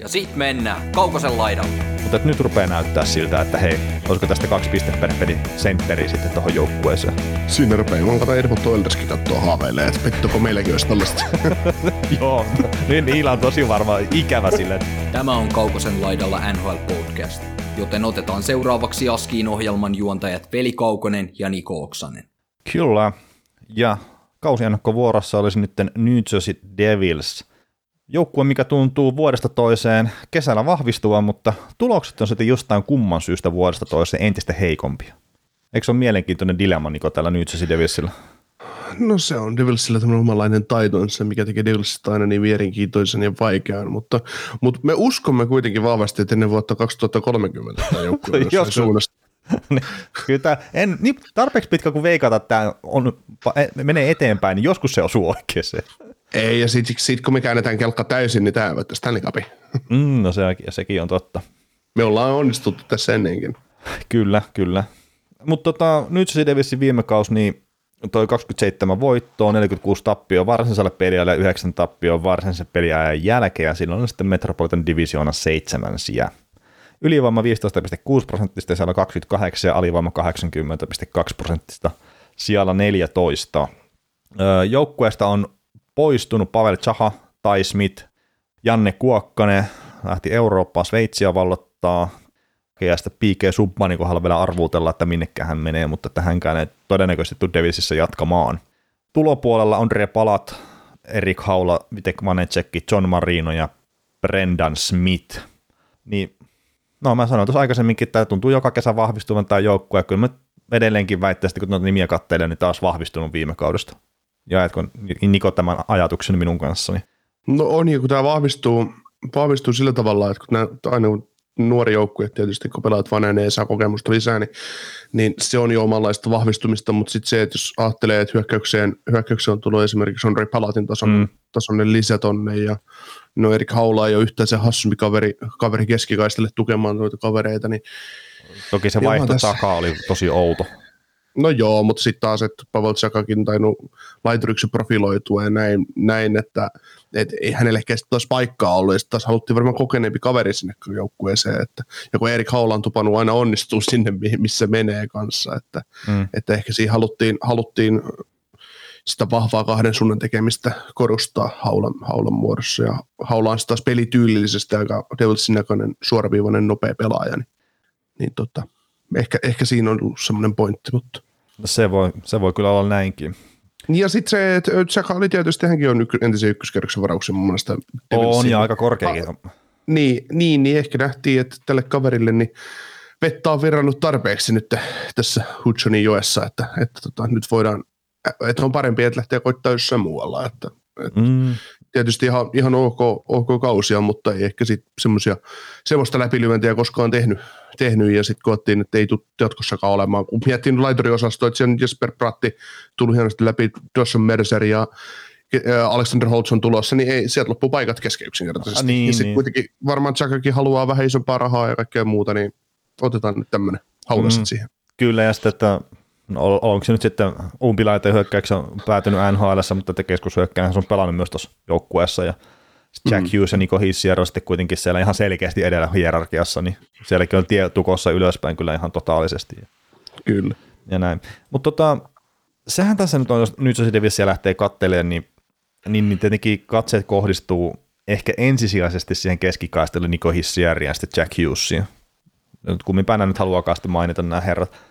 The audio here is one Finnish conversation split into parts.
Ja sit mennään Kaukosen laidalle. Mutta nyt rupeaa näyttää siltä, että hei, olisiko tästä kaksi pistettä per peli sentteri sitten tuohon joukkueeseen. Siinä rupeaa, mä katsoin Edmund Oilerskin katsoa haaveilee, että pettuko meilläkin olisi tällaista. Joo, niin niillä on tosi varmaan ikävä sille. Tämä on Kaukosen laidalla NHL Podcast, joten otetaan seuraavaksi Askiin ohjelman juontajat Veli Kaukonen ja Niko Oksanen. Kyllä, ja kausiennakko vuorossa olisi nyt New Jersey Devils – Joukkue, mikä tuntuu vuodesta toiseen kesällä vahvistua, mutta tulokset on sitten jostain kumman syystä vuodesta toiseen entistä heikompia. Eikö se ole mielenkiintoinen dilemma Niko tällä New Jersey Devilsillä? No se on Devilsillä tämmöinen omalainen taitonsa, mikä tekee Devilsistä aina niin mielenkiintoisen ja vaikean, mutta, mutta me uskomme kuitenkin vahvasti, että ennen vuotta 2030 tämä joukkue on jossain suunnassa. niin, kyllä tämä, en, niin tarpeeksi pitkä kuin veikata, että tämä on, menee eteenpäin, niin joskus se osuu oikeeseen. Ei, ja sitten sit, kun me käännetään kelkka täysin, niin tämä voittaa Stanley Cupin. Mm, no se, sekin on totta. Me ollaan onnistuttu tässä ennenkin. Kyllä, kyllä. Mutta tota, nyt se Davisin viime kausi, niin toi 27 voittoa, 46 tappioa varsinaiselle peliajalle ja 9 tappioa varsinaisen peliajan jälkeen, ja silloin on sitten Metropolitan Divisioona 7 sijaa. Ylivoima 15,6 prosenttista siellä 28 ja alivoima 80,2 prosenttista siellä 14. Joukkueesta on poistunut Pavel Chaha, Tai Smith, Janne Kuokkanen lähti Eurooppaan Sveitsiä vallottaa, ja sitten P.K. Submanin kohdalla vielä arvuutella, että minnekä hän menee, mutta että ei todennäköisesti tule Devisissä jatkamaan. Tulopuolella Andre Palat, Erik Haula, Vitek Manecekki, John Marino ja Brendan Smith. Niin, no mä sanoin tuossa aikaisemminkin, että tämä tuntuu joka kesä vahvistuvan tämä joukkue, ja kyllä mä edelleenkin väittäisin, kun noita nimiä katselen, niin taas vahvistunut viime kaudesta. Jaetko Niko tämän ajatuksen minun kanssani? No on, ja kun tämä vahvistuu, vahvistuu sillä tavalla, että kun nämä, aina nuori joukkue tietysti, kun pelaat vaan ja saa kokemusta lisää, niin, niin se on jo omanlaista vahvistumista, mutta sitten se, että jos ajattelee, että hyökkäykseen, hyökkäykseen on tullut esimerkiksi Henri Palatin tason, mm. tasoinen lisä tonne, ja no Erik Haula ei ole yhtään se hassumpi kaveri, kaveri keskikaistelle tukemaan noita kavereita, niin Toki se vaihto takaa oli tosi outo. No joo, mutta sitten taas, että Pavel Tsakakin tainnut laituriksi profiloitua ja näin, näin että et ei hänelle ehkä taas paikkaa ollut, ja sitten taas haluttiin varmaan kokeneempi kaveri sinne joukkueeseen, että, ja kun Erik Haula on tupannut aina onnistuu sinne, missä menee kanssa, että, mm. että ehkä siinä haluttiin, haluttiin sitä vahvaa kahden suunnan tekemistä korostaa haulan, haulan muodossa, ja haula on taas pelityylillisesti aika Devilsin näköinen suoraviivainen nopea pelaaja, niin, niin tota, ehkä, ehkä siinä on ollut semmoinen pointti, mutta se voi, se voi kyllä olla näinkin. Ja sitten se, että Tsaka oli tietysti, hänkin on entisen ykköskerroksen varauksen mun mielestä. On ja aika korkeakin. Ah, niin, niin, niin, ehkä nähtiin, että tälle kaverille niin vettä on virrannut tarpeeksi nyt tässä Hudsonin joessa, että, että tota, nyt voidaan, että on parempi, että lähtee koittaa jossain muualla. Että, että mm. Tietysti ihan, ihan ok, ok kausia, mutta ei ehkä sit semmoisia, semmoista läpilyöntiä koskaan tehnyt, tehnyt ja sitten koettiin, että ei tule jatkossakaan olemaan. Kun miettii laituriosastoa, että siellä Jesper Pratti tuli hienosti läpi, Dawson Mercer ja Alexander Holtz on tulossa, niin ei, sieltä loppu paikat kesken yksinkertaisesti. Niin, ja sitten niin. kuitenkin varmaan Jackakin haluaa vähän isompaa rahaa ja kaikkea muuta, niin otetaan nyt tämmöinen haulasta mm, siihen. Kyllä, ja sitten, että no, onko se nyt sitten umpilaiteen hyökkäyksessä päätynyt NHL, mutta te keskushyökkäjä on pelannut myös tuossa joukkueessa, ja Jack mm. Hughes ja Nico Hissiero sitten kuitenkin siellä ihan selkeästi edellä hierarkiassa, niin sielläkin on tie tukossa ylöspäin kyllä ihan totaalisesti. Kyllä. Ja näin. Mutta tota, sehän tässä nyt on, jos nyt se Divisia lähtee kattelemaan, niin, niin, niin tietenkin katseet kohdistuu ehkä ensisijaisesti siihen keskikaistelle Nico Hissieriä ja sitten Jack Hughesia. Kumminpäin nyt haluaa sitten mainita nämä herrat.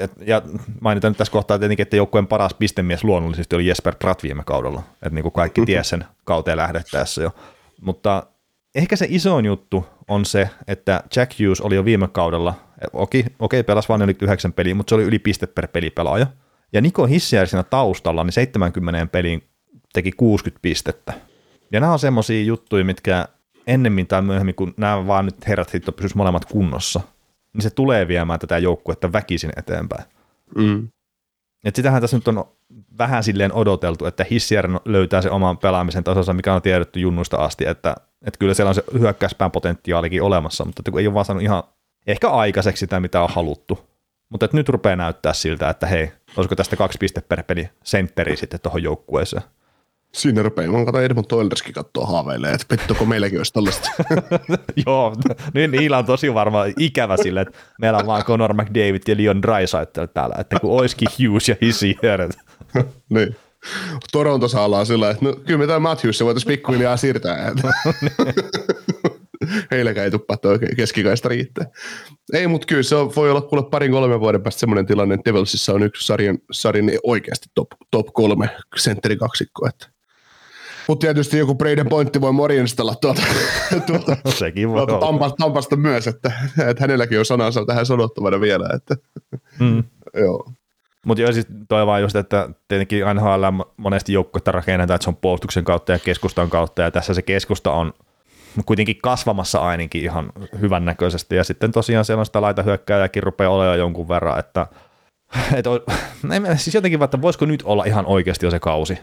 Et, ja mainitaan nyt tässä kohtaa tietenkin, että joukkueen paras pistemies luonnollisesti oli Jesper Pratt viime kaudella, että niin kuin kaikki ties sen kauteen lähdettäessä jo. Mutta ehkä se isoin juttu on se, että Jack Hughes oli jo viime kaudella, okei, okei pelasi vain yli yhdeksän peliä, mutta se oli yli piste per pelipelaaja. Ja Niko Hissier siinä taustalla, niin 70 peliin teki 60 pistettä. Ja nämä on semmoisia juttuja, mitkä ennemmin tai myöhemmin, kun nämä vaan nyt herrat sitten pysyisivät molemmat kunnossa, niin se tulee viemään tätä joukkuetta väkisin eteenpäin. Mm. Et sitähän tässä nyt on vähän silleen odoteltu, että Hissier löytää se oman pelaamisen tasonsa, mikä on tiedetty junnuista asti, että, että kyllä siellä on se hyökkäyspään potentiaalikin olemassa, mutta kun ei ole vaan saanut ihan ehkä aikaiseksi sitä, mitä on haluttu. Mutta nyt rupeaa näyttää siltä, että hei, olisiko tästä kaksi piste per peli sentteri sitten tuohon joukkueeseen. Siinä rupeaa. Mä katsoin Edmund Oilerskin katsoa haaveilee, että pettuko meilläkin olisi tällaista. Joo, niin niillä on tosi varmaan ikävä sille, että meillä on vaan Conor McDavid ja Leon Draisaitl täällä, että kun olisikin Hughes ja Hissier. niin. Torontossa ollaan sillä että no, kyllä me tämä Matthews voitaisiin pikkuhiljaa siirtää. Heilläkään ei tuppa tuo keskikaista riittää. Ei, mutta kyllä se on, voi olla kuule parin kolmen vuoden päästä semmoinen tilanne, että Devilsissa on yksi sarjan, sarjan oikeasti top, top kolme sentterikaksikko. Että. Mutta tietysti joku Braden Pointti voi morjenstella tuolta, tuolta, Sekin voi tuolta tampasta, tampasta, myös, että, että, hänelläkin on sanansa tähän sanottavana vielä. Että, Mm. joo. Mutta joo, siis toi vaan just, että tietenkin NHL monesti joukkuetta rakennetaan, että se on puolustuksen kautta ja keskustan kautta, ja tässä se keskusta on kuitenkin kasvamassa ainakin ihan hyvän näköisesti, ja sitten tosiaan siellä on sitä laita hyökkääjäkin rupeaa olemaan jonkun verran, että et on, siis jotenkin että voisiko nyt olla ihan oikeasti jo se kausi,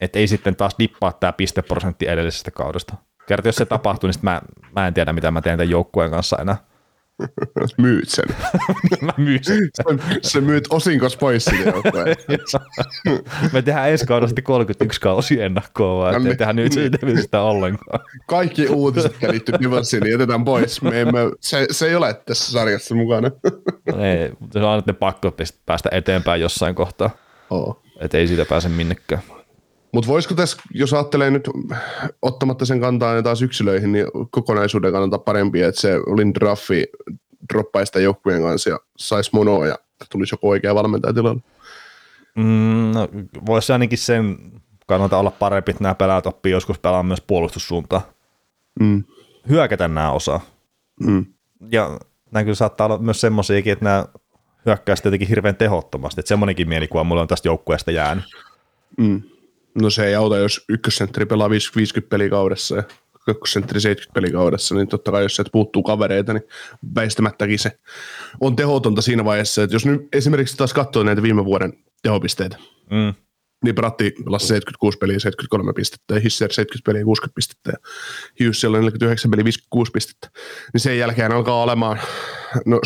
että ei sitten taas dippaa tämä pisteprosentti edellisestä kaudesta. Kerta jos se tapahtuu, niin mä, mä en tiedä, mitä mä teen tämän joukkueen kanssa enää. Myyt sen. mä myyn sen. Se myyt osinkos pois sinne. Me tehdään ensi kaudella sitten 31 kausi ennakkoa, vaan No ettei niin. tehdä nyt siitä sitä ollenkaan. Kaikki uutiset, jotka liittyy Diversiin, niin jätetään pois. Me emme, se, se ei ole tässä sarjassa mukana. Ei, mutta se on aina ne pakko päästä eteenpäin jossain kohtaa, Oo. että ei siitä pääse minnekään. Mutta voisiko tässä, jos ajattelee nyt ottamatta sen kantaa ja taas yksilöihin, niin kokonaisuuden kannalta parempi, että se Lindraffi droppaisi sitä joukkueen kanssa ja saisi monoa ja tulisi joku oikea valmentaja tilalle. Mm, no, voisi ainakin sen kannalta olla parempi, että nämä pelaajat oppii joskus pelaamaan myös puolustussuuntaan. Mm. Hyökätä nämä osaa. Mm. Ja nämä kyllä saattaa olla myös semmoisiakin, että nämä hyökkää sitten jotenkin hirveän tehottomasti. Että semmoinenkin mielikuva mulla on tästä joukkueesta jäänyt. Mm. No se ei auta, jos ykkössentteri pelaa 50 peliä kaudessa ja kakkosentteri 70 peliä kaudessa, niin totta kai jos sieltä puuttuu kavereita, niin väistämättäkin se on tehotonta siinä vaiheessa, että jos nyt esimerkiksi taas katsoo näitä viime vuoden tehopisteitä, Mm. Niin Bratti pelasi 76 peliä 73 pistettä ja Hisser 70 peliä 60 pistettä ja Hughes siellä on 49 peliä 56 pistettä. Niin sen jälkeen alkaa olemaan, no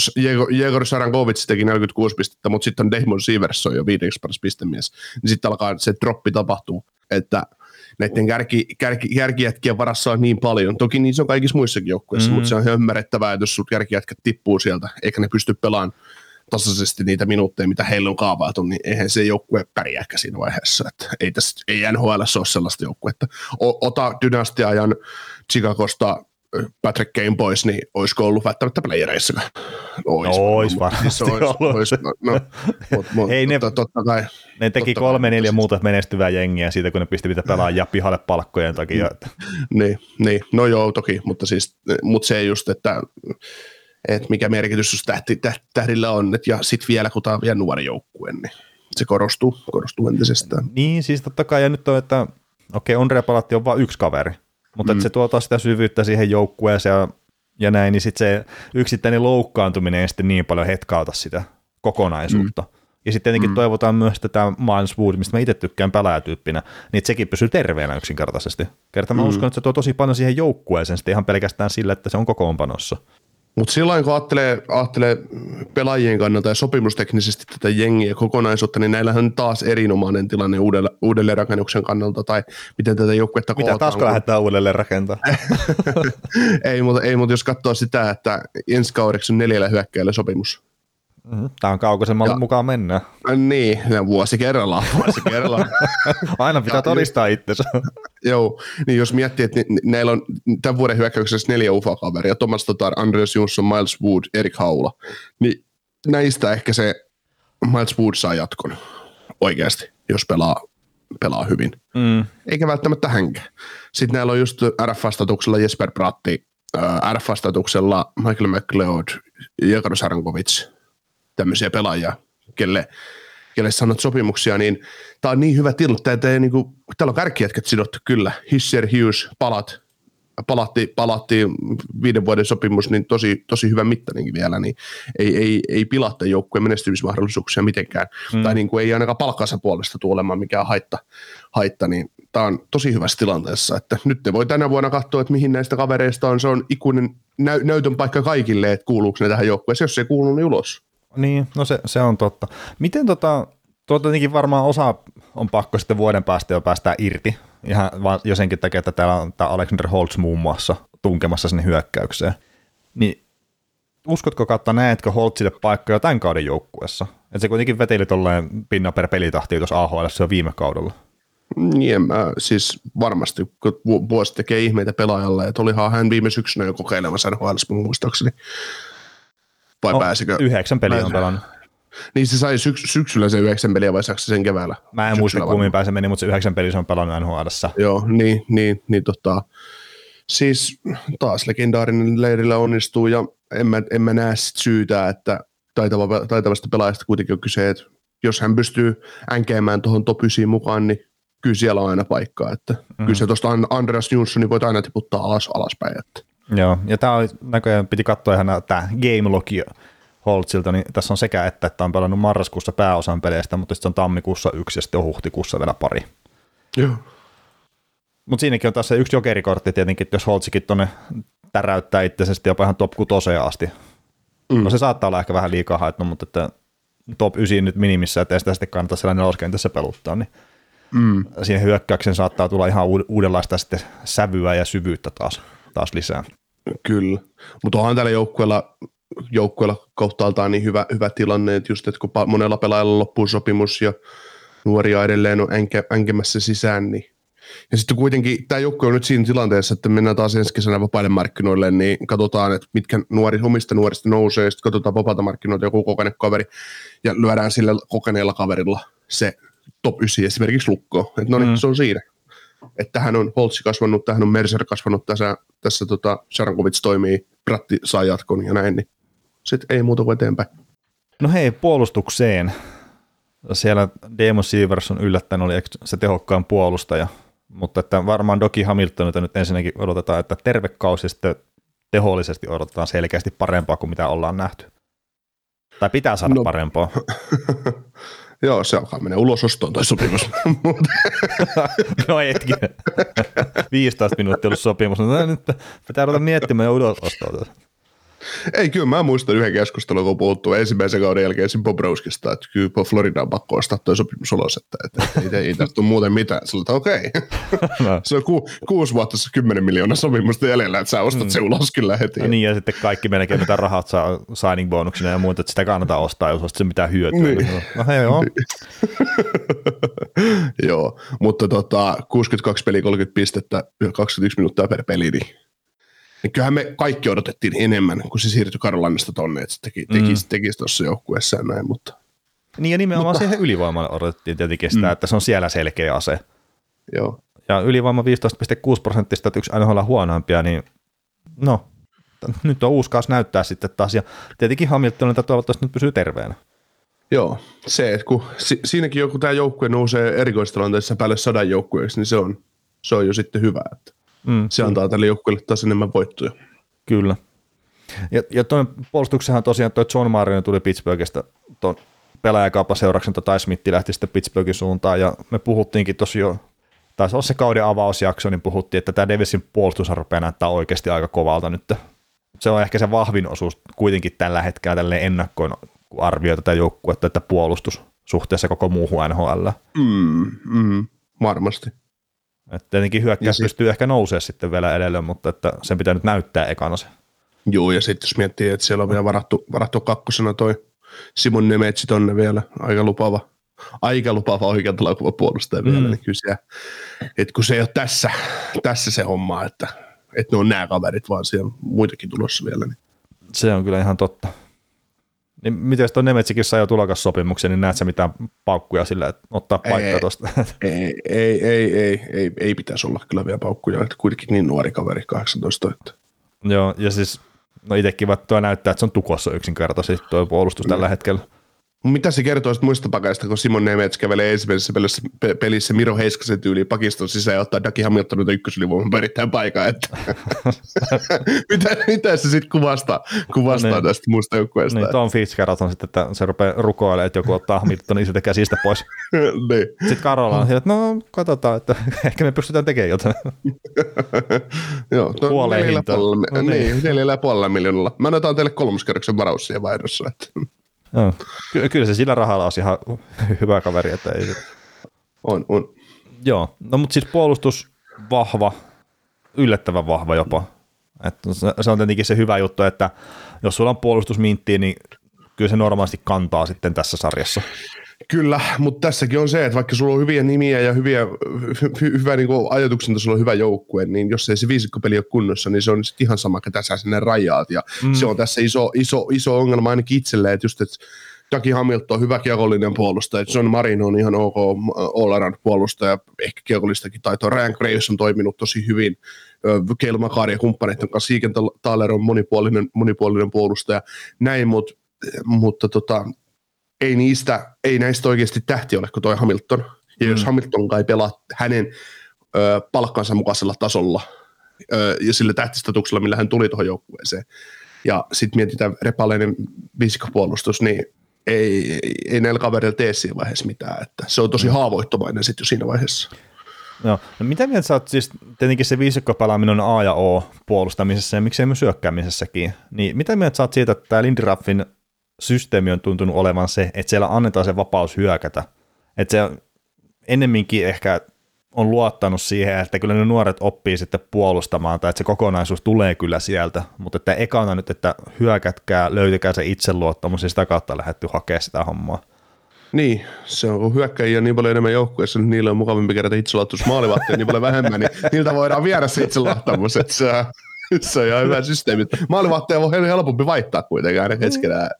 Jegor- Sarankovic teki 46 pistettä, mutta sitten on Damon Siverson jo viideksi paras pistemies. Niin sitten alkaa se droppi tapahtuu, että näiden kärki, kärki, kärkijätkien varassa on niin paljon. Toki niin se on kaikissa muissakin joukkueissa, Mm. mutta se on ihan ymmärrettävää, että jos sut kärkijätkät tippuu sieltä, eikä ne pysty pelaamaan tasaisesti niitä minuutteja, mitä heillä on kaavailtu, niin eihän se joukkue pärjääkään siinä vaiheessa. Että ei, tässä, ei NHL ole sellaista joukkuetta. Ota dynastiajan Chicagosta Patrick Kane pois, niin olisiko ollut välttämättä playereissa? Ois, No, ois mutta varmasti siis ois, ollut. ois, no, mut, mut, Ei ne- totta kai. Ne teki Totta kolme kai, neljä muuta menestyvää jengiä siitä, kun ne pisti mitä pelaajia pihalle palkkojen takia. Niin, niin, no joo toki, mutta siis mutta se just, että, että mikä merkitys jos tähti, täh- tähdillä on, et, ja sitten vielä kun tämä on vielä nuori joukkue, niin se korostuu, korostuu entisestään. Niin, siis totta kai, ja nyt on, että okei, Ondrea Palatti on vain yksi kaveri, mutta mm. että se tuo taas sitä syvyyttä siihen joukkueeseen ja, ja näin, niin sitten se yksittäinen loukkaantuminen ei sitten niin paljon hetkauta sitä kokonaisuutta. Mm. Ja sitten tietenkin mm. toivotaan myös, että tämä Miles Wood, mistä mä itse tykkään pelaajatyyppinä, niin että sekin pysyy terveenä yksinkertaisesti. Kerta mä mm. uskon, että se tuo tosi paljon siihen joukkueeseen sitten ihan pelkästään sillä, että se on kokoonpanossa. Mutta silloin kun ajattelee, ajattelee pelaajien kannalta ja sopimusteknisesti tätä jengiä kokonaisuutta, niin näillähän on taas erinomainen tilanne uudelle, uudelleen rakennuksen kannalta, tai miten tätä joukkuetta Mitä, kootaan, taasko kun- lähdetään uudelleen rakentaa? ei, mutta, ei, mutta jos katsoo sitä, että ensi kaudeksi on neljällä hyökkäjällä sopimus. Tämä on Ja- mukaan mennään. Äh, Niin, vuosi kerrallaan, vuosi kerrallaan. Aina pitää Ja- todistaa itsensä. Joo, niin jos miettii, että näillä on tämän vuoden hyökkäyksessä neljä UFA-kaveria, Thomas Tatar, Andreas Jonsson, Miles Wood, Erik Haula, niin näistä ehkä se Miles Wood saa jatkon oikeasti, jos pelaa, pelaa hyvin. Mm. Eikä välttämättä hänkään. Sitten näillä on just RF-vastatuksella Jesper Bratti, äh, RF-vastatuksella Michael McLeod, Jekaro Sarankovic, tämmöisiä pelaajia, kelle, kelle sanot sopimuksia, niin tämä on niin hyvä tilanne, että ei, niinku, täällä on kärkijätkät sidottu kyllä, Hisser, Hughes, Palat, palatti, palatti viiden vuoden sopimus, niin tosi, tosi hyvän mittainenkin vielä, niin ei, ei, ei pilatta joukkueen menestymismahdollisuuksia mitenkään. Mm. Tai niin kuin ei ainakaan palkkansa puolesta tule olemaan mikään haitta, haitta niin tämä on tosi hyvässä tilanteessa, että nyt te voi tänä vuonna katsoa, että mihin näistä kavereista on, se on ikuinen näy- näytön paikka kaikille, että kuuluuko ne tähän joukkueeseen, jos se ei kuulu, niin ulos. Niin, no se, se on totta. Miten tota, tuota varmaan osa on pakko sitten vuoden päästä jo päästää irti, ihan vaan jo senkin takia, että täällä on tämä Alexander Holtz muun muassa tunkemassa sinne hyökkäykseen. Niin uskotko kautta näetkö Holtzille paikkoja tämän kauden joukkuessa? Että se kuitenkin veteli tolleen pinna per pelitahtia tuossa AHL jo viime kaudella. Niin, en mä, siis varmasti, kun vuosi tekee ihmeitä pelaajalle, että olihan hän viime syksynä jo kokeilemassa NHL muistaakseni. Vai no, pääsikö? Yhdeksän peliä on pelannut. Niin se sai syks- syksyllä se yhdeksän peliä vai saako sen keväällä? Mä en muista kummin päin se meni, mutta se yhdeksän peliä se on pelannut nhl Joo, niin, niin, niin tota, siis taas legendaarinen leirillä onnistuu ja en mä, en mä näe sit syytä, että taitava, taitavasta pelaajasta kuitenkin on kyse, että jos hän pystyy änkeämään tuohon top 9 mukaan, niin kyllä siellä on aina paikkaa. Että mm. Kyllä se tuosta Andreas Jonssonin voit aina tiputtaa alas, alaspäin. Että. Joo, ja tämä näköjään piti katsoa ihan tämä game logi Holtzilta, niin tässä on sekä että, että on pelannut marraskuussa pääosan peleistä, mutta sitten on tammikuussa yksi ja sitten on huhtikuussa vielä pari. Joo. Mutta siinäkin on taas se yksi jokerikortti tietenkin, että jos Holtzikin tuonne täräyttää itsensä jopa ihan top 6 asti. Mm. No se saattaa olla ehkä vähän liikaa haettu, mutta että top 9 nyt minimissä, että ei sitä sitten kannata siellä neloskentässä peluttaa, niin mm. siihen hyökkäyksen saattaa tulla ihan uudenlaista sitten sävyä ja syvyyttä taas, taas lisää. Kyllä, mutta onhan tällä joukkueella, joukkueella kohtaaltaan niin hyvä, hyvä tilanne, että just että kun monella pelaajalla loppuu sopimus ja nuoria edelleen on enke, enkemässä sisään, niin ja sitten kuitenkin tämä joukkue on nyt siinä tilanteessa, että mennään taas ensi kesänä vapaille markkinoille, niin katsotaan, että mitkä nuori, omista nuorista nousee, sitten katsotaan vapaata markkinoilta joku kokenut kaveri, ja lyödään sillä kokeneella kaverilla se top 9 esimerkiksi lukkoon. Että no niin, mm. se on siinä. Että tähän on Holtsi kasvanut, tähän on Mercer kasvanut, tässä, tässä tota, Sharankovic toimii, Pratti saa jatkon ja näin, niin sitten ei muuta kuin eteenpäin. No hei, puolustukseen. Siellä Demo Sievers on yllättänyt, oli se tehokkaan puolustaja, mutta että varmaan Doki Hamiltonilta nyt ensinnäkin odotetaan, että terve kausi sitten tehollisesti odotetaan selkeästi parempaa kuin mitä ollaan nähty. Tai pitää saada no. parempaa. Joo, se alkaa mennä ulosostoon tai sopimus. no hetki. 15 minuuttia ollut sopimus. No, nyt pitää ruveta miettimään jo ulosostoa. Ei, kyllä mä muistan yhden keskustelun, kun puhuttu ensimmäisen kauden jälkeen siinä Bobrovskista, että kyllä Floridaan pakko ostaa toi sopimus ulos, että, että ei, ei, ei tästä tule muuten mitään. Sillä että okei, okay. no. se on ku, kuusi vuotta se kymmenen miljoonaa sopimusta jäljellä, että sä ostat mm. se ulos kyllä heti. No niin, ja sitten kaikki melkein mitä rahat saa signing bonuksina ja muuta, että sitä kannattaa ostaa, jos se mitään hyötyä. Niin. No hei, joo. joo, mutta tota, 62 peli 30 pistettä, 21 minuuttia per peli, niin niin kyllähän me kaikki odotettiin enemmän, kun se siirtyi Karolinasta tonne, että se teki, tekisi, mm. tekisi tuossa joukkueessa ja näin, mutta... Niin ja nimenomaan mutta... siihen ylivoimaan odotettiin tietenkin sitä, mm. että se on siellä selkeä ase. Joo. Ja ylivoima 15,6 prosenttista, että yksi aina huonoimpia, niin no, nyt on uusi kaus näyttää sitten taas, ja tietenkin Hamiltonilta toivottavasti nyt pysyy terveenä. Joo, se, että kun si- siinäkin joku tämä joukkue nousee erikoistilanteessa päälle sadan joukkueeksi, niin se on, se on jo sitten hyvä. Että Mm. Se antaa tälle joukkueelle taas enemmän voittoja. Kyllä. Ja, ja tuon puolustuksenhan tosiaan tuo John Marion tuli Pittsburghista tuon pelaajakaupan seurauksen, tai Smith lähti sitten Pittsburghin suuntaan, ja me puhuttiinkin tosi jo, taisi olla se kauden avausjakso, niin puhuttiin, että tämä Davisin puolustus rupeaa näyttää oikeasti aika kovalta nyt. Se on ehkä se vahvin osuus kuitenkin tällä hetkellä tälle ennakkoin, kun arvioi tätä joukkuetta, että puolustus suhteessa koko muuhun NHL. Mm, mm, varmasti. Et tietenkin hyökkäys sit... pystyy ehkä nousemaan sitten vielä edelleen, mutta että sen pitää nyt näyttää ekana se. Joo, ja sitten jos miettii, että siellä on vielä varattu, varattu kakkosena toi Simon Nemetsi tonne vielä, aika lupava, aika lupava oikealta laukuva puolustaja mm. vielä, niin kyllä siellä, että kun se ei ole tässä, tässä se homma, että, että ne on nämä kaverit, vaan siellä on muitakin tulossa vielä. Niin. Se on kyllä ihan totta. Niin miten tuo Nemetsikin sai jo tulakassopimuksen, niin näet sä mitään paukkuja sillä, että ottaa paikkaa tuosta? Ei, ei, ei, ei, ei, ei, pitäisi olla kyllä vielä paukkuja, että kuitenkin niin nuori kaveri, 18. Että. Joo, ja siis no itsekin tuo näyttää, että se on tukossa yksinkertaisesti tuo puolustus tällä mm. hetkellä. Mitä se kertoo muista pakaista, kun Simon Nemets kävelee ensimmäisessä pelissä, pelissä Miro Heiskasen tyyliin pakiston sisään ja ottaa Daki Hamiltonilta ykkösylivoiman perittäin paikan. Että. mitä, mitä, se sitten kuvastaa, kuvastaa no niin. tästä muusta joukkueesta? Niin, Tom Fitzgerald on sitten, että se rupeaa rukoilemaan, että joku ottaa Hamiltonin siitä käsistä pois. niin. Sitten Karola on että no katsotaan, että ehkä me pystytään tekemään jotain. Joo, no, puoleen hintaan. No, niin, neljällä puolella miljoonalla. Mä annetaan teille kolmoskerroksen varaus siihen vaihdossa. Että. Joo. Ky- kyllä se sillä rahalla olisi ihan hyvä kaveri. Että ei... On, on. Joo, no mutta siis puolustus vahva, yllättävän vahva jopa. Että se on tietenkin se hyvä juttu, että jos sulla on puolustusminttiä, niin kyllä se normaalisti kantaa sitten tässä sarjassa. Kyllä, mutta tässäkin on se, että vaikka sulla on hyviä nimiä ja hyviä, hy, hyvä niin ajatuksen tasolla hyvä joukkue, niin jos ei se viisikkopeli ole kunnossa, niin se on sitten ihan sama, ketä sä sinne rajaat. Ja mm. se on tässä iso, iso, iso ongelma ainakin itselleen, että just, että Jackie Hamilton on hyvä kiekollinen puolustaja, John Marin on ihan ok all puolustaja, ehkä kiekollistakin taitoa. Ryan Graves on toiminut tosi hyvin, Keil Makari ja kumppaneiden kanssa, Thaler on monipuolinen, monipuolinen puolustaja, näin, mut, mutta tota, ei niistä, ei näistä oikeasti tähti ole kuin toi Hamilton. Ja mm. jos Hamilton kai pelaa hänen ö, palkkansa mukaisella tasolla ö, ja sillä tähtistatuksella, millä hän tuli tuohon joukkueeseen, ja sitten mietitään repaleinen viisikopuolustus, niin ei, ei, ei näillä kavereilla tee siinä vaiheessa mitään. Että se on tosi mm. haavoittuvainen sitten jo siinä vaiheessa. Joo. No mitä mieltä sä oot, siis tietenkin se viisikkopelaaminen on A ja O puolustamisessa ja miksei myös syökkäämisessäkin, niin mitä mieltä sä oot siitä, että tämä Lindiraffin systeemi on tuntunut olevan se, että siellä annetaan se vapaus hyökätä. Että se ennemminkin ehkä on luottanut siihen, että kyllä ne nuoret oppii sitten puolustamaan, tai että se kokonaisuus tulee kyllä sieltä, mutta että ekana nyt, että hyökätkää, löytäkää se itseluottamus ja sitä kautta lähdetty hakemaan sitä hommaa. Niin, se on hyökkäjiä niin paljon enemmän joukkueessa, niin niillä on mukavampi kerätä itseluottamus maalivahtia niin paljon vähemmän, niin niiltä voidaan viedä se itseluottamus, että se, se on ihan hyvä systeemi. Maalivahtia voi helpompi vaihtaa kuitenkin aina keskenään.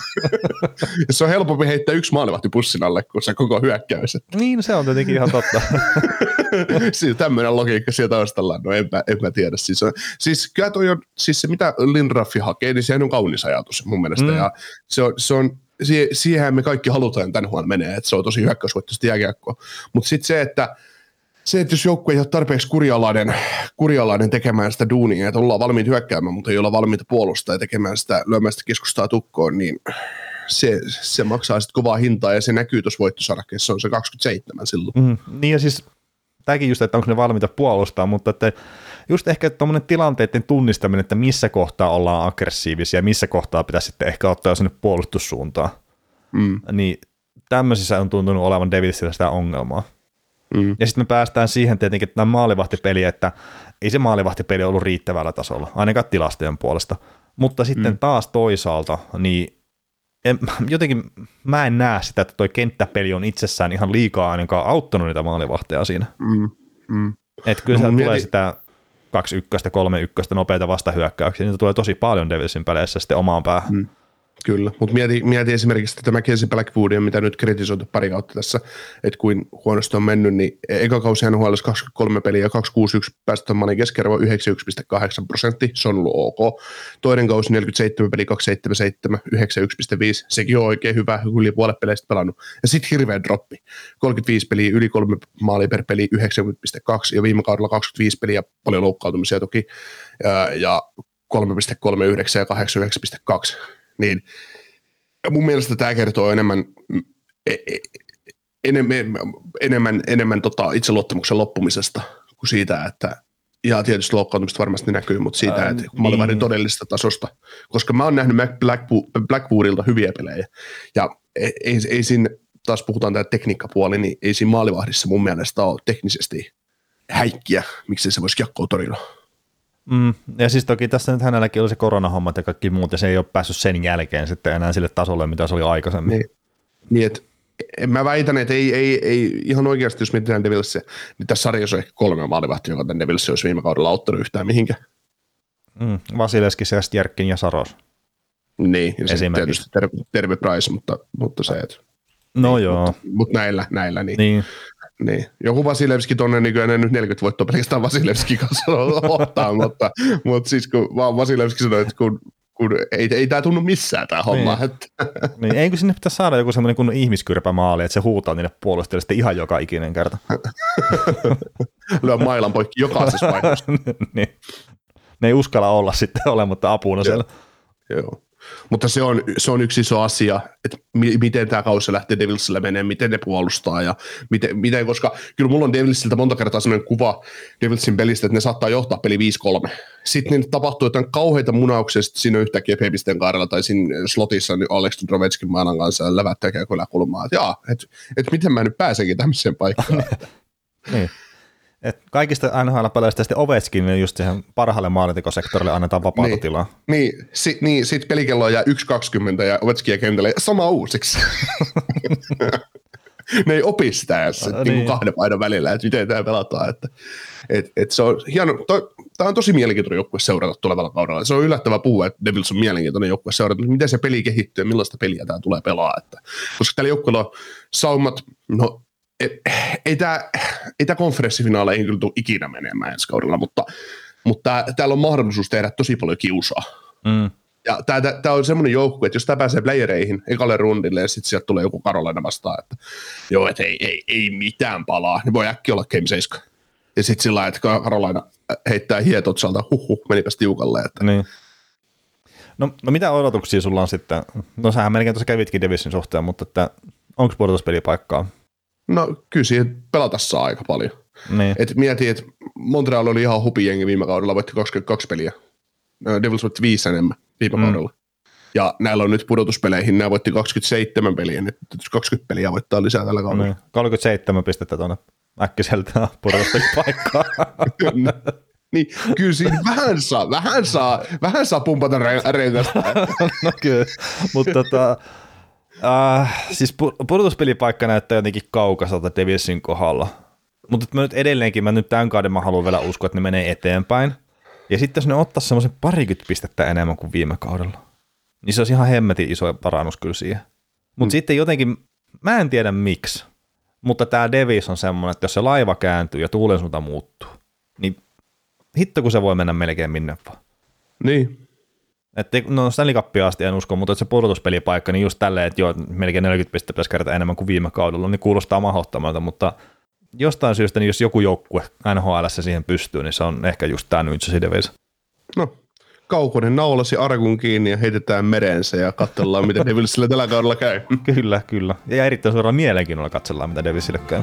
se on helpompi heittää yksi maalivahti pussin alle, kuin se koko hyökkäys. Niin, se on tietenkin ihan totta. siis tämmöinen logiikka sieltä taustalla, no enpä, enpä tiedä. Siis, on, siis kyllä toi on, siis se mitä Lindraffi hakee, niin sehän on kaunis ajatus mun mielestä. Mm. Ja se on, se on siihen me kaikki halutaan tämän huon menee, että se on tosi hyökkäysvoittoista jääkiekkoa. Mutta sitten se, että se, että jos joukkue ei ole tarpeeksi kurialainen, kurialainen tekemään sitä duunia, että ollaan valmiit hyökkäämään, mutta ei olla valmiita puolustaa ja tekemään sitä, lyömään sitä keskustaa tukkoon, niin se, se maksaa sitten kovaa hintaa ja se näkyy tuossa voittosarakkeessa, on se 27 silloin. Mm, niin ja siis tämäkin just, että onko ne valmiita puolustaa, mutta että just ehkä tuommoinen tilanteiden tunnistaminen, että missä kohtaa ollaan aggressiivisia ja missä kohtaa pitäisi sitten ehkä ottaa sinne puolustussuuntaan, mm. niin tämmöisissä on tuntunut olevan Davidsilla sitä ongelmaa. Mm. Ja sitten me päästään siihen tietenkin, että tämä maalivahtipeli, että ei se maalivahtipeli ollut riittävällä tasolla, ainakaan tilastojen puolesta. Mutta sitten mm. taas toisaalta, niin en, jotenkin mä en näe sitä, että toi kenttäpeli on itsessään ihan liikaa ainakaan auttanut niitä maalivahteja siinä. Mm. Mm. Että kyllä no, tulee mietin... sitä 2 ykköstä, 3 ykköstä nopeita vastahyökkäyksiä, niitä tulee tosi paljon Devilsin peleissä sitten omaan päähän. Mm. Kyllä, mutta mieti, mieti esimerkiksi tätä Mackenzie Blackwoodia, mitä nyt kritisoitu pari kautta tässä, että kuin huonosti on mennyt, niin eka kausi NHL 23 peliä, 261 päästöt money keskiarvo 91,8 prosentti, se on ollut ok. Toinen kausi 47 peliä, 277, 91,5, sekin on oikein hyvä, yli puolet peleistä pelannut. Ja sitten hirveä droppi, 35 peliä, yli kolme maalia per peli, 90,2 ja viime kaudella 25 peliä, paljon loukkaantumisia toki, ja 3,39 ja 89,2 niin mun mielestä tämä kertoo enemmän, e, e, enemmän, enemmän, enemmän tota itseluottamuksen loppumisesta kuin siitä, että ja tietysti loukkaantumista varmasti näkyy, mutta siitä, että mä olen niin. todellisesta tasosta. Koska mä oon nähnyt Blackwoodilta hyviä pelejä. Ja ei, ei, ei siinä, taas puhutaan tämä tekniikkapuoli, niin ei siinä maalivahdissa mun mielestä ole teknisesti häikkiä, miksi se voisi kiekkoa torilla. Mm, ja siis toki tässä nyt hänelläkin oli se koronahommat ja kaikki muut, ja se ei ole päässyt sen jälkeen sitten enää sille tasolle, mitä se oli aikaisemmin. Niin, niin että mä väitän, että ei, ei, ei ihan oikeasti, jos mietitään Devilsia, niin tässä sarjassa on ehkä kolme maalivahtia, joka tämän Devilsia olisi viime kaudella auttanut yhtään mihinkään. Mm, Vasileski, Jerkin ja Saros. Niin, ja sitten tietysti terve, terve Price, mutta, mutta se, että No niin, joo. Mutta, mutta näillä, näillä niin, niin. Niin. Joku Vasilevski tuonne, niin kyllä nyt 40 voittoa pelkästään Vasilevski kanssa ottaa, mutta, mutta siis kun vaan Vasilevski sanoi, että kun kun ei, ei tämä tunnu missään tämä homma. Niin. Että, Niin, eikö sinne pitäisi saada joku semmoinen kun ihmiskyrpämaali, että se huutaa niille puolustajille sitten ihan joka ikinen kerta. lyö mailan poikki jokaisessa vaiheessa. niin. Ne ei uskalla olla sitten olematta apuna siellä. Joo. Mutta se on, se on yksi iso asia, että mi- miten tämä kausi lähtee Devilsille menee, miten ne puolustaa ja miten, miten, koska kyllä mulla on Devilsiltä monta kertaa sellainen kuva Devilsin pelistä, että ne saattaa johtaa peli 5-3. Sitten niin tapahtuu jotain kauheita munauksia sitten siinä yhtäkkiä Pepisten kaarella tai siinä slotissa niin Alex Drovetskin maanan kanssa lävättää kyllä kulmaa, että että et miten mä nyt pääsenkin tämmöiseen paikkaan. Niin. Et kaikista NHL-peleistä sitten Ovechkin niin just siihen parhaalle maalintikosektorille annetaan vapaata Niin. tilaa. Niin, si, niin sit pelikello jää 1.20 ja Ovechkia kentälle sama uusiksi. ne ei opi sitä edes, niin. niin. kahden painon välillä, että miten tämä pelataan. Että, et, et se on hieno, tämä on tosi mielenkiintoinen joukkue seurata tulevalla kaudella. Se on yllättävää puhua, että Devils on mielenkiintoinen joukkue seurata, miten se peli kehittyy ja millaista peliä tämä tulee pelaa. Että, koska tällä joukkueella on saumat, no ei, ei tämä ei tää kyllä tule ikinä menemään ensi kaudella, mutta, mutta tää, täällä on mahdollisuus tehdä tosi paljon kiusaa. Mm. Ja tämä on semmoinen joukkue, että jos tämä pääsee playereihin ekalle rundille ja sitten sieltä tulee joku Karolaina vastaan, että joo, että ei, ei, ei mitään palaa, niin voi äkkiä olla Game 7. Ja sitten sillä lailla, että Karolaina heittää hietotsalta, huhu, menipäs tiukalle. Että. Niin. No, no mitä odotuksia sulla on sitten? No sähän melkein tuossa kävitkin Divisin suhteen, mutta että onko pudotuspelipaikkaa? No kyllä siihen pelata saa aika paljon. Niin. Et mietin, että Montreal oli ihan hupijengi viime kaudella, voitti 22 peliä. Devils voitti viisi enemmän viime Mm. kaudella. Ja näillä on nyt pudotuspeleihin, nämä voitti 27 peliä, nyt 20 peliä voittaa lisää tällä kaudella. niin. 37 pistettä tuonne äkkiseltä pudotuspelipaikkaa. niin kyllä siinä vähän saa, vähän saa, vähän saa pumpata re- rengasta. no kyllä, mutta tota, äh, siis pu- pudotuspelipaikka näyttää jotenkin kaukaiselta Devilsin kohdalla. Mutta mä nyt edelleenkin, mä nyt tämän kauden mä haluan vielä uskoa, että ne menee eteenpäin. Ja sitten jos ne ottaa semmoisen parikymmentä pistettä enemmän kuin viime kaudella, niin se olisi ihan hemmetin iso parannus kyllä siihen. Mutta mm. sitten jotenkin, mä en tiedä miksi, mutta tämä Devis on semmoinen, että jos se laiva kääntyy ja tuulen suunta muuttuu, niin hitto kun se voi mennä melkein minne vaan. niin, Että no Stanley Cupia asti en usko, mutta että se pudotuspelipaikka, niin just tälleen, että joo, melkein 40 pistettä pitäisi kerätä enemmän kuin viime kaudella, niin kuulostaa mahdottomalta, mutta jostain syystä, niin jos joku joukkue NHL siihen pystyy, niin se on ehkä just tämä Jersey Devils. no Kaukonen naulasi arkun kiinni ja heitetään mereensä ja katsellaan, miten Devilsille tällä kaudella käy. Kyllä, kyllä. Ja erittäin suoraan mielenkiinnolla katsellaan, mitä Devilsille käy.